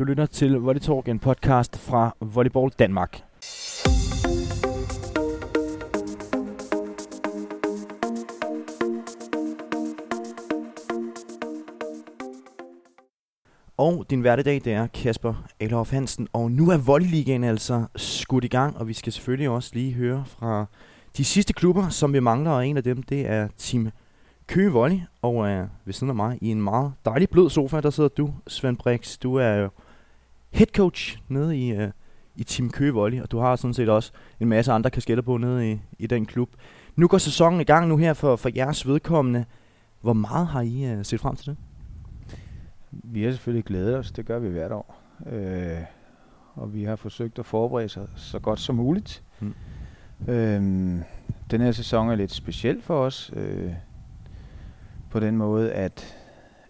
Du lytter til Volley Talk, en podcast fra Volleyball Danmark. Og din hverdag, det er Kasper Elhoff Hansen. Og nu er Volleyligaen altså skudt i gang, og vi skal selvfølgelig også lige høre fra de sidste klubber, som vi mangler, og en af dem, det er Team Køge Volley. Og øh, ved siden af mig, i en meget dejlig blød sofa, der sidder du, Svend Brix. Du er jo head coach nede i, uh, i Team Køge Volley, og du har sådan set også en masse andre kasketter på nede i, i den klub. Nu går sæsonen i gang nu her for, for jeres vedkommende. Hvor meget har I uh, set frem til det? Vi har selvfølgelig glædet os, det gør vi hvert år. Øh, og vi har forsøgt at forberede sig så godt som muligt. Mm. Øh, den her sæson er lidt speciel for os, øh, på den måde, at,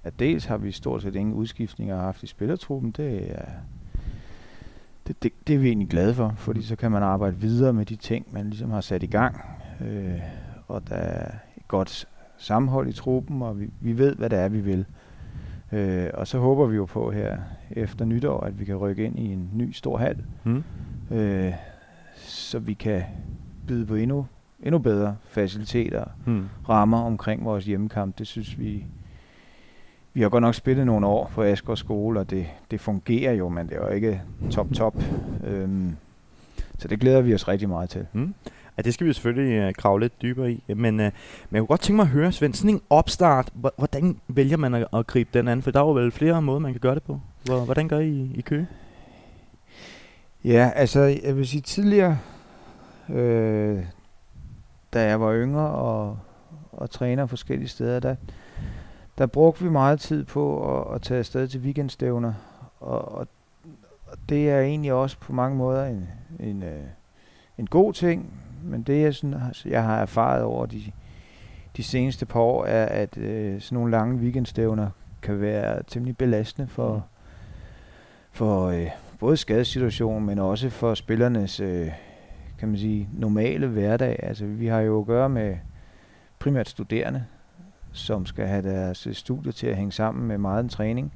at dels har vi stort set ingen udskiftninger haft i spillertruppen. Det er, det, det, det er vi egentlig glade for, fordi så kan man arbejde videre med de ting, man ligesom har sat i gang. Øh, og der er et godt sammenhold i truppen, og vi, vi ved, hvad det er, vi vil. Øh, og så håber vi jo på her efter nytår, at vi kan rykke ind i en ny stor hal, mm. øh, så vi kan byde på endnu, endnu bedre faciliteter, mm. rammer omkring vores hjemmekamp. Det synes vi, vi har godt nok spillet nogle år på Asgård skole, og det, det fungerer jo, men det er jo ikke top-top. Øhm, så det glæder vi os rigtig meget til. Mm. Ja, det skal vi selvfølgelig uh, grave lidt dybere i. Men, uh, men jeg kunne godt tænke mig at høre, Svend, sådan en opstart, hvordan vælger man at, at gribe den an? For der er jo vel flere måder, man kan gøre det på. Hvordan gør I i Køge? Ja, altså jeg vil sige tidligere, øh, da jeg var yngre og, og træner forskellige steder, der, der brugte vi meget tid på at, at tage afsted til weekendstævner. Og, og, og det er egentlig også på mange måder en, en, øh, en god ting, men det jeg, sådan, jeg har erfaret over de, de seneste par år, er, at øh, sådan nogle lange weekendstævner kan være temmelig belastende for, mm. for øh, både skadesituationen, men også for spillernes øh, kan man sige, normale hverdag. Altså, vi har jo at gøre med primært studerende, som skal have deres studier til at hænge sammen med meget en træning.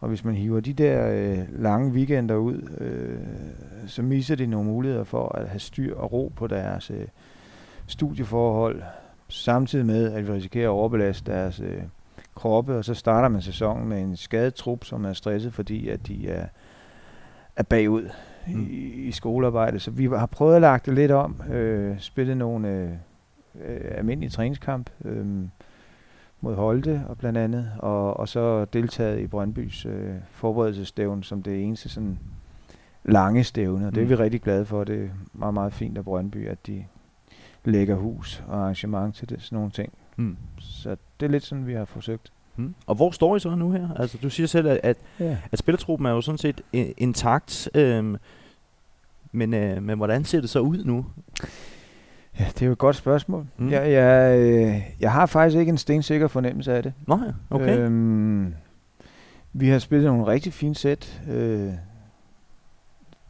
Og hvis man hiver de der øh, lange weekender ud, øh, så misser de nogle muligheder for at have styr og ro på deres øh, studieforhold, samtidig med, at vi risikerer at overbelaste deres øh, kroppe, og så starter man sæsonen med en skadet trup, som er stresset, fordi at de er, er bagud mm. i, i skolearbejde. Så vi har prøvet at lagt det lidt om, øh, spille nogle øh, øh, almindelige træningskamp, øh, mod Holte og blandt andet, og, og så deltaget i Brøndbys øh, forberedelsestævn som det eneste sådan lange stævne, og det er vi mm. rigtig glade for. Det er meget, meget fint af Brøndby, at de lægger hus og arrangement til det, sådan nogle ting. Mm. Så det er lidt sådan, vi har forsøgt. Mm. Og hvor står I så nu her? Altså, du siger selv, at, at, ja. at spillertruppen er jo sådan set intakt, øhm, men, øh, men hvordan ser det så ud nu? Ja, det er jo et godt spørgsmål. Mm. Jeg, jeg, øh, jeg har faktisk ikke en stensikker fornemmelse af det. Nå ja, okay. Øhm, vi har spillet nogle rigtig fine sæt. Øh,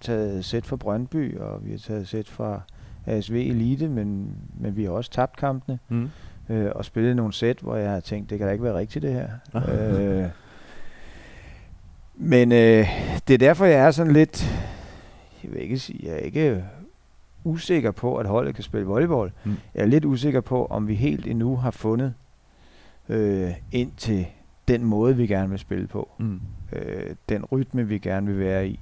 taget sæt fra Brøndby, og vi har taget sæt fra ASV Elite, men, men vi har også tabt kampene. Mm. Øh, og spillet nogle sæt, hvor jeg har tænkt, det kan da ikke være rigtigt det her. øh, men øh, det er derfor, jeg er sådan lidt, jeg vil ikke sige, jeg er ikke usikker på, at holdet kan spille volleyball. Mm. Jeg er lidt usikker på, om vi helt endnu har fundet øh, ind til den måde, vi gerne vil spille på. Mm. Øh, den rytme, vi gerne vil være i.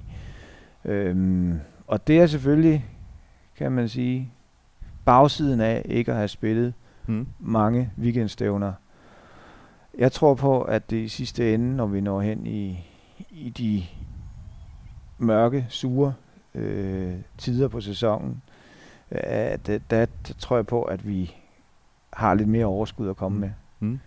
Øhm, og det er selvfølgelig, kan man sige, bagsiden af ikke at have spillet mm. mange weekendstævner. Jeg tror på, at det i sidste ende, når vi når hen i, i de mørke, sure øh, tider på sæsonen, at der, der, tror jeg på, at vi har lidt mere overskud at komme mm. med. Mm.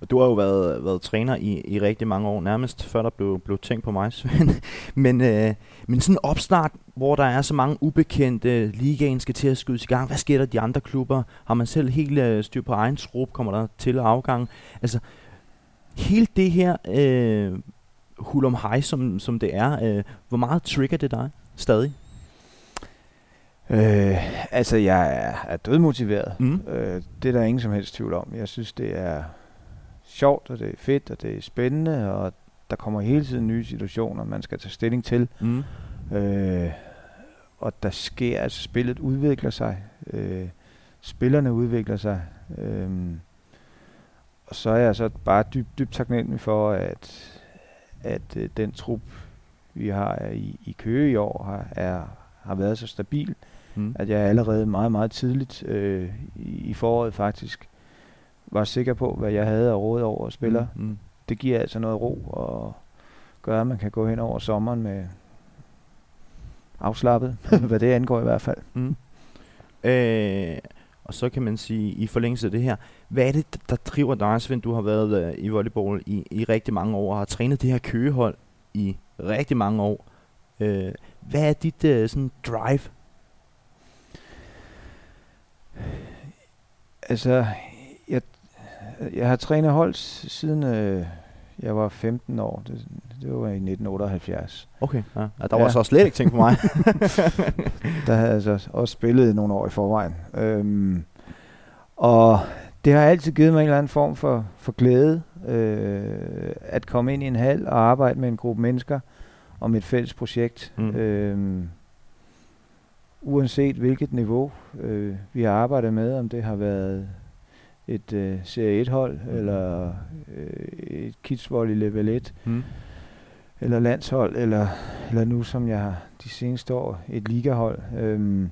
Og du har jo været, været træner i, i rigtig mange år, nærmest før der blev, blev tænkt på mig, men, øh, men sådan en opstart, hvor der er så mange ubekendte, ligaen skal til at skydes i gang. Hvad sker der de andre klubber? Har man selv helt øh, styr på egen trup? Kommer der til afgang? Altså, hele det her øh, hulum hej, som, som det er, øh, hvor meget trigger det dig stadig? Øh, altså, jeg er, er dødmotiveret. Mm. Øh, det er der ingen som helst tvivl om. Jeg synes, det er sjovt, og det er fedt, og det er spændende, og der kommer hele tiden nye situationer, man skal tage stilling til. Mm. Øh, og der sker, altså spillet udvikler sig. Øh, spillerne udvikler sig. Øh, og så er jeg så bare dybt, dybt taknemmelig for, at, at øh, den trup, vi har i, i Køge i år, har, er, har været så stabil, Mm. at jeg allerede meget, meget tidligt øh, i, foråret faktisk var sikker på, hvad jeg havde at råde over spiller. Mm. Mm. Det giver altså noget ro og gør, at man kan gå hen over sommeren med afslappet, hvad det angår i hvert fald. Mm. Øh, og så kan man sige, i forlængelse af det her, hvad er det, der driver dig, Svend? Du har været øh, i volleyball i, i rigtig mange år, og har trænet det her køgehold i rigtig mange år. Øh, hvad er dit øh, sådan drive? Altså, jeg, jeg har trænet hold siden øh, jeg var 15 år. Det, det var i 1978. Okay, ja. ja der var Ja. så slet ikke ting for mig. Der havde jeg altså også spillet nogle år i forvejen. Øhm, og det har altid givet mig en eller anden form for, for glæde øh, at komme ind i en hal og arbejde med en gruppe mennesker om et fælles projekt. Mm. Øhm, uanset hvilket niveau øh, vi har arbejdet med, om det har været et øh, Serie 1-hold, Mhm. mm. eller øh, et kidsvolley level 1, mm. eller landshold, eller, eller nu som jeg har de seneste år, et ligahold. Øhm,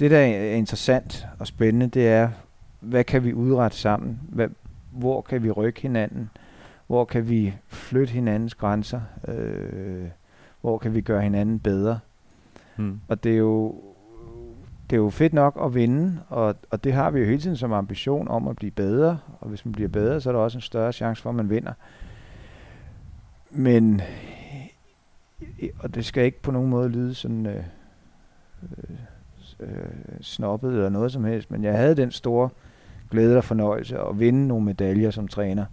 det, der er interessant og spændende, det er, hvad kan vi udrette sammen? Hvad, hvor kan vi rykke hinanden? Hvor kan vi flytte hinandens grænser? Øh, hvor kan vi gøre hinanden bedre? Mm. Og det er jo, det er jo fedt nok at vinde, og, og det har vi jo hele tiden som ambition om at blive bedre. Og hvis man bliver bedre, så er der også en større chance for, at man vinder. Men, og det skal ikke på nogen måde lyde sådan øh, øh, snoppet snobbet eller noget som helst, men jeg havde den store glæde og fornøjelse at vinde nogle medaljer som træner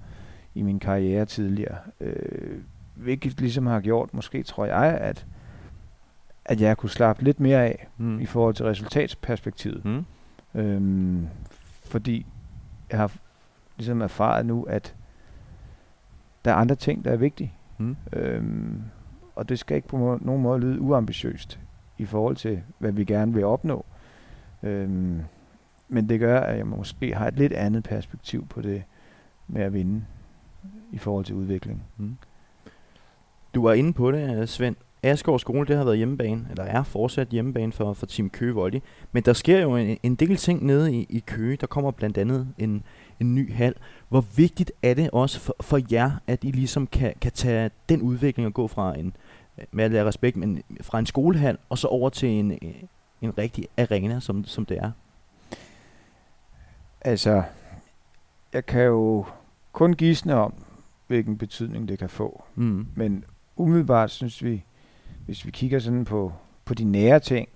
i min karriere tidligere. Øh, hvilket ligesom har gjort, måske tror jeg, at at jeg kunne slappe lidt mere af Mm. i forhold til resultatsperspektivet. Mm. Øhm, fordi jeg har ligesom erfaret nu, at der er andre ting, der er vigtige. Mm. Øhm, og det skal ikke på må- nogen måde lyde uambitiøst i forhold til, hvad vi gerne vil opnå. Øhm, men det gør, at jeg måske har et lidt andet perspektiv på det med at vinde i forhold til udvikling. Mm. Du var inde på det, Svend. Asgaard skole, det har været hjemmebane, eller er fortsat hjemmebane for, for Team Køge Volley. Men der sker jo en, en del ting nede i, i Køge. Der kommer blandt andet en, en ny hal. Hvor vigtigt er det også for, for jer, at I ligesom kan, kan tage den udvikling og gå fra en, med al respekt, men fra en skolehal og så over til en, en rigtig arena, som, som det er? Altså, jeg kan jo kun gisne om, hvilken betydning det kan få. Mm. Men umiddelbart synes vi, hvis vi kigger sådan på, på de nære ting,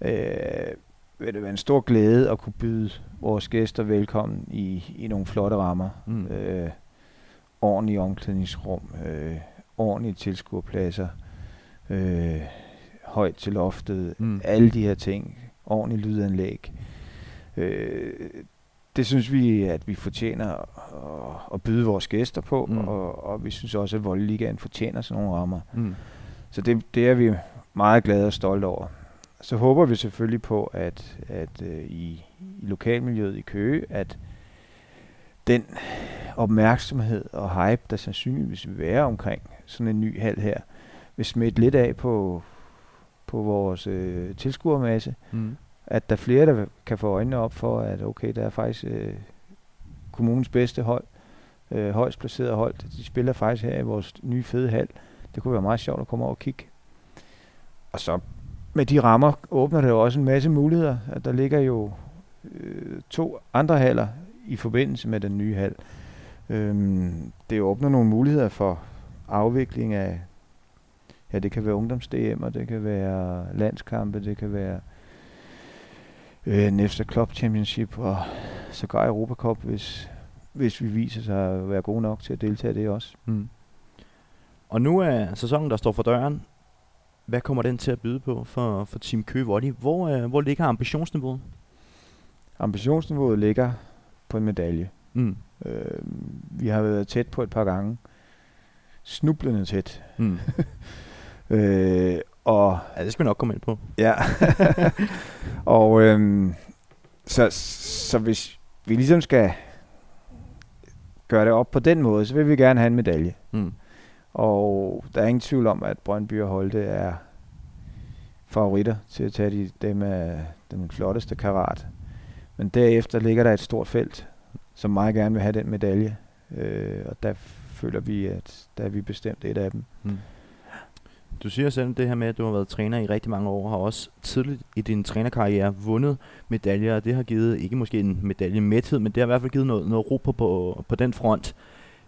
øh, vil det være en stor glæde at kunne byde vores gæster velkommen i, i nogle flotte rammer. Mm. Øh, ordentlige omklædningsrum, øh, ordentlige tilskuerpladser, øh, højt til loftet, Mm. alle de her ting, ordentlig lydanlæg. Øh, det synes vi, at vi fortjener at, at byde vores gæster på, mm. og, og vi synes også, at Voldeligaen fortjener sådan nogle rammer. Mm. Så det, det er vi meget glade og stolte over. Så håber vi selvfølgelig på, at, at øh, i, i lokalmiljøet i Køge, at den opmærksomhed og hype, der sandsynligvis vil være omkring sådan en ny hal her, vil smitte lidt af på, på vores øh, tilskuermasse. Mm. At der er flere, der kan få øjnene op for, at okay, der er faktisk øh, kommunens bedste hold, øh, højst placeret hold. De spiller faktisk her i vores nye fede hal. Det kunne være meget sjovt at komme over og kigge. Og så med de rammer åbner det jo også en masse muligheder. At der ligger jo øh, to andre haller i forbindelse med den nye hal. Øhm, det åbner nogle muligheder for afvikling af, ja det kan være ungdoms-DM, og det kan være landskampe, det kan være øh, næste Club Championship og sågar Europa Cup, hvis, hvis vi viser sig at være gode nok til at deltage i det også. Mm. Og nu er sæsonen, der står for døren. Hvad kommer den til at byde på for, for Team Køge Volley? Hvor, øh, hvor ligger ambitionsniveauet? Ambitionsniveauet ligger på en medalje. Mm. Øh, vi har været tæt på et par gange. snublende tæt. Mm. Øh, og Ja, det skal vi nok komme ind på. Ja. og øhm, så, så hvis vi ligesom skal gøre det op på den måde, så vil vi gerne have en medalje. Mm. Og der er ingen tvivl om, at Brøndby og Holte er favoritter til at tage de, dem af den flotteste karat. Men derefter ligger der et stort felt, som meget gerne vil have den medalje. Øh, og der føler vi, at der er vi bestemt et af dem. Mm. Du siger selv det her med, at du har været træner i rigtig mange år, har også tidligt i din trænerkarriere vundet medaljer, og det har givet ikke måske en medalje mæthed, men det har i hvert fald givet noget, noget ro på, på, på den front.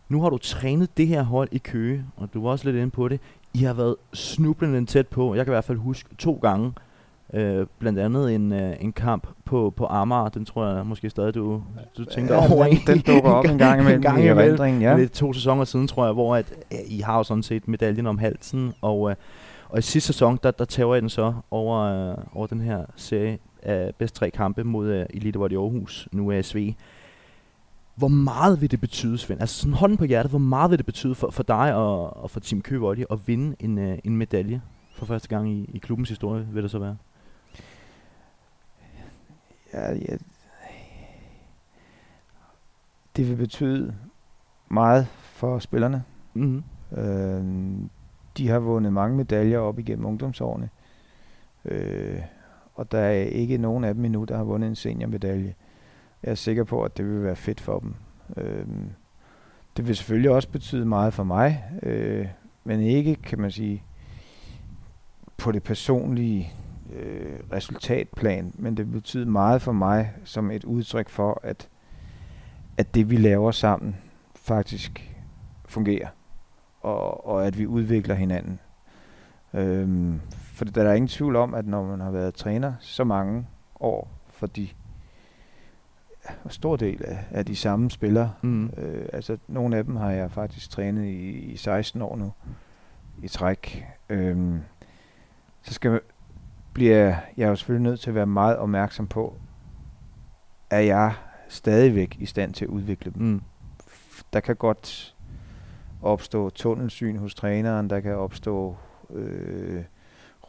Nu har du trænet det her hold i Køge, og du var også lidt inde på det. I har været snublende tæt på. Jeg kan i hvert fald huske to gange, øh, blandt andet en, øh, en kamp på, på Amager. Den tror jeg måske stadig, du, du tænker Ja, over. den, den dukker op en gang imellem En gang i erindringen, ja. Det er to sæsoner siden, tror jeg, hvor at, ja, I har jo sådan set medaljen om halsen, og, øh, og i sidste sæson, der, der tager jeg den så over, øh, over den her serie af bedst tre kampe mod øh, Elite i Aarhus, nu er SV. Hvor meget vil det betyde, Svend? Altså sådan hånden på hjertet, hvor meget vil det betyde for, for dig og, og for Team Køge Volley at vinde en, øh, en medalje for første gang i, i klubbens historie, vil det så være? Ja, ja. Det vil betyde meget for spillerne. Mm-hmm. Øh, de har vundet mange medaljer op igennem ungdomsårene. Øh, og der er ikke nogen af dem endnu, der har vundet en seniormedalje. Jeg er sikker på, at det vil være fedt for dem. Øh, det vil selvfølgelig også betyde meget for mig, øh, men ikke, kan man sige, på det personlige øh, resultatplan, men det betyder meget for mig som et udtryk for, at, at det vi laver sammen faktisk fungerer, og, og at vi udvikler hinanden. Øhm, for der er ingen tvivl om, at når man har været træner så mange år for de stor del af, af de samme spillere, Mm. Øh, altså, nogle af dem har jeg faktisk trænet i, i 16 år nu, i træk. Øhm, så skal man, bliver jeg er jo selvfølgelig nødt til at være meget opmærksom på, at jeg stadigvæk i stand til at udvikle dem. Mm. Der kan godt opstå tunnelsyn hos træneren, der kan opstå øh,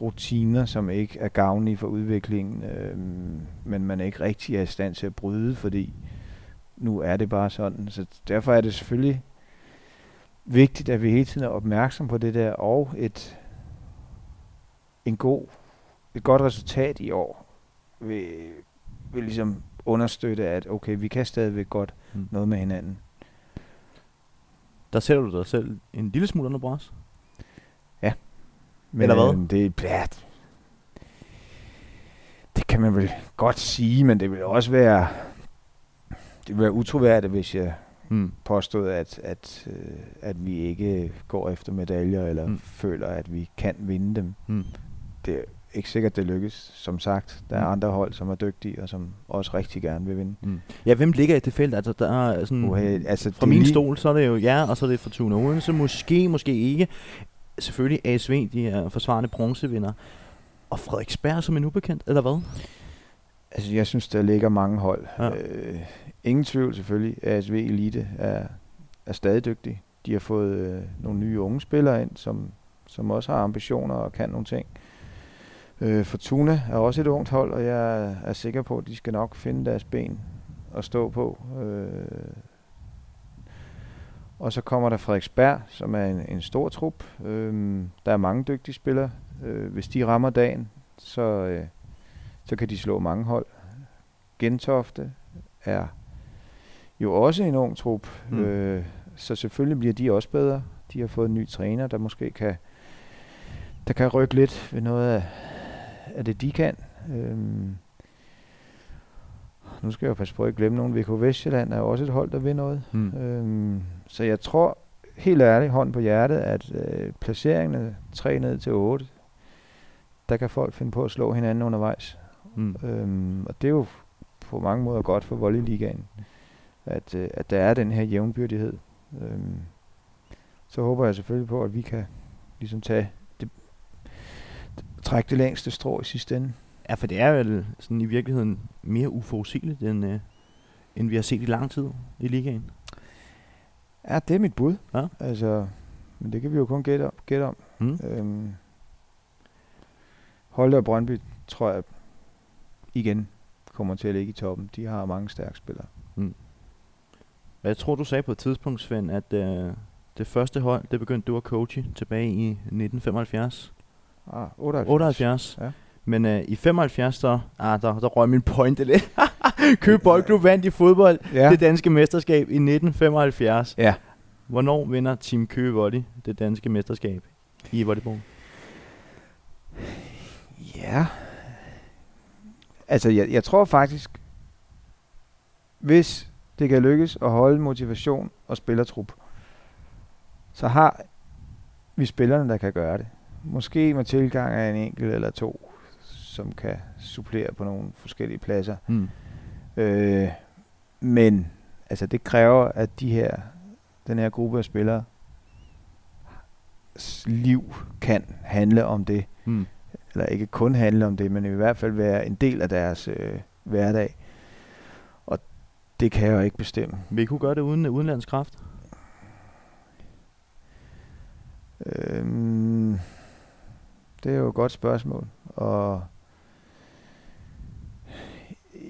rutiner, som ikke er gavnlige for udviklingen, øh, men man er ikke rigtig er i stand til at bryde, fordi nu er det bare sådan. Så derfor er det selvfølgelig vigtigt, at vi hele tiden er opmærksom på det der, og et, en god, et godt resultat i år vil, vil ligesom understøtte, at okay, vi kan stadigvæk godt Mm. noget med hinanden. Der sætter du dig selv en lille smule under pres. Men, Eller hvad? Øh, det, ja, det kan man vel godt sige, men det vil også være, det vil være utroværdigt, hvis jeg Mm. påstod, at, at, øh, at vi ikke går efter medaljer, eller Mm. føler, at vi kan vinde dem. Mm. Det er ikke sikkert, det lykkes. Som sagt, der er Mm. andre hold, som er dygtige, og som også rigtig gerne vil vinde. Mm. Ja, hvem ligger i det felt? Altså, der er sådan, Uha, altså, fra min lige- stol, så er det jo ja, og så er det Fortuna Odense. Måske, måske ikke. Selvfølgelig ASV, de er forsvarende bronzevinder. Og Frederiksberg som en ubekendt, eller hvad? Altså, jeg synes, der ligger mange hold. Ja. Øh, ingen tvivl selvfølgelig. ASV Elite er, er stadig dygtig. De har fået øh, nogle nye unge spillere ind, som, som også har ambitioner og kan nogle ting. Øh, Fortuna er også et ungt hold, og jeg er, er sikker på, at de skal nok finde deres ben at stå på. Øh, og så kommer der Frederiksberg, som er en, en stor trup. Øh, der er mange dygtige spillere. Øh, hvis de rammer dagen, så, øh, så kan de slå mange hold. Gentofte er jo også en ung trup, mm. øh, så selvfølgelig bliver de også bedre. De har fået en ny træner, der måske kan, der kan rykke lidt ved noget af, af det, de kan. Øhm, nu skal jeg jo passe på at glemme nogen. VK Vestjylland er også et hold, der vil noget. Mm. Øhm, så jeg tror helt ærligt, hånd på hjertet, at øh, placeringerne 3 ned til 8, der kan folk finde på at slå hinanden undervejs. Mm. Øhm, og det er jo på mange måder godt for volleyligaen, at, øh, at der er den her jævnbyrdighed. Øhm, så håber jeg selvfølgelig på, at vi kan ligesom tage det, trække det længste strå i sidste ende. Ja, for det er vel sådan i virkeligheden mere uforudsigeligt, end, øh, end vi har set i lang tid i ligaen. Ja, det er mit bud. Ja. Altså, men det kan vi jo kun gætte om. Gætte om. Mm. Øhm, Holte og Brøndby, tror jeg, igen kommer til at ligge i toppen. De har mange stærke spillere. Jeg tror, du sagde på et tidspunkt, Svend, at øh, det første hold, det begyndte du at coache tilbage i 1975. Ah, 78. 78. Ja. Men øh, i 75, der, ah, der, der røg min pointe lidt. Køge Boldklub vandt i fodbold Ja. det danske mesterskab i 1975. ja. Hvornår vinder Team Køge Volley det danske mesterskab i volleyball? Ja. Altså, jeg, jeg tror faktisk, hvis det kan lykkes at holde motivation og spillertrup, så har vi spillerne, der kan gøre det. Måske med tilgang af en enkelt eller to, som kan supplere på nogle forskellige pladser. Mm. Øh, men altså, det kræver, at de her, den her gruppe af spillere liv kan handle om det Mm. eller ikke kun handle om det, men i hvert fald være en del af deres øh, hverdag. Og det kan jeg jo ikke bestemme. Vi kunne gøre det uden udenlandsk kraft. Øhm, det er jo et godt spørgsmål. Og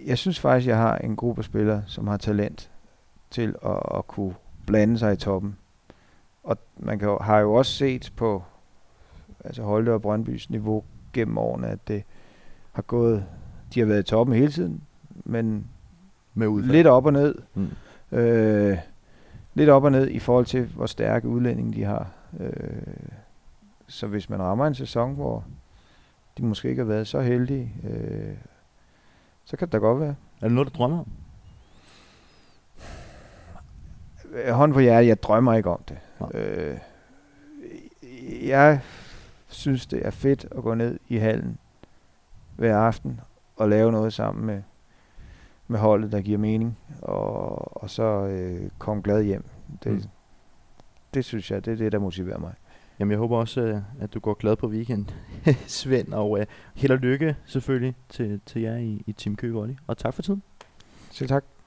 jeg synes faktisk, jeg har en gruppe spillere, som har talent til at, at kunne blande sig i toppen. Og man kan, har jo også set på altså Holte og Brøndbys niveau gennem årene, at det har gået, de har været i toppen hele tiden, men Med udfald. lidt op og ned. Mm. Øh, lidt op og ned i forhold til, hvor stærke udlændinge de har. Øh, så hvis man rammer en sæson, hvor de måske ikke har været så heldige, øh, så kan det da godt være. Er det noget, du drømmer om? Øh, Hånd på hjertet, jeg drømmer ikke om det. Nej. Øh, jeg synes, det er fedt at gå ned i hallen hver aften og lave noget sammen med, med holdet, der giver mening, og, og så øh, komme glad hjem. Det, Mm. mm. det synes jeg, det er det, der motiverer mig. Jamen, jeg håber også, øh, at du går glad på weekend, Svend, og uh, held og lykke selvfølgelig til, til jer i, i Team Køge Volley. Og tak for tiden. Selv tak.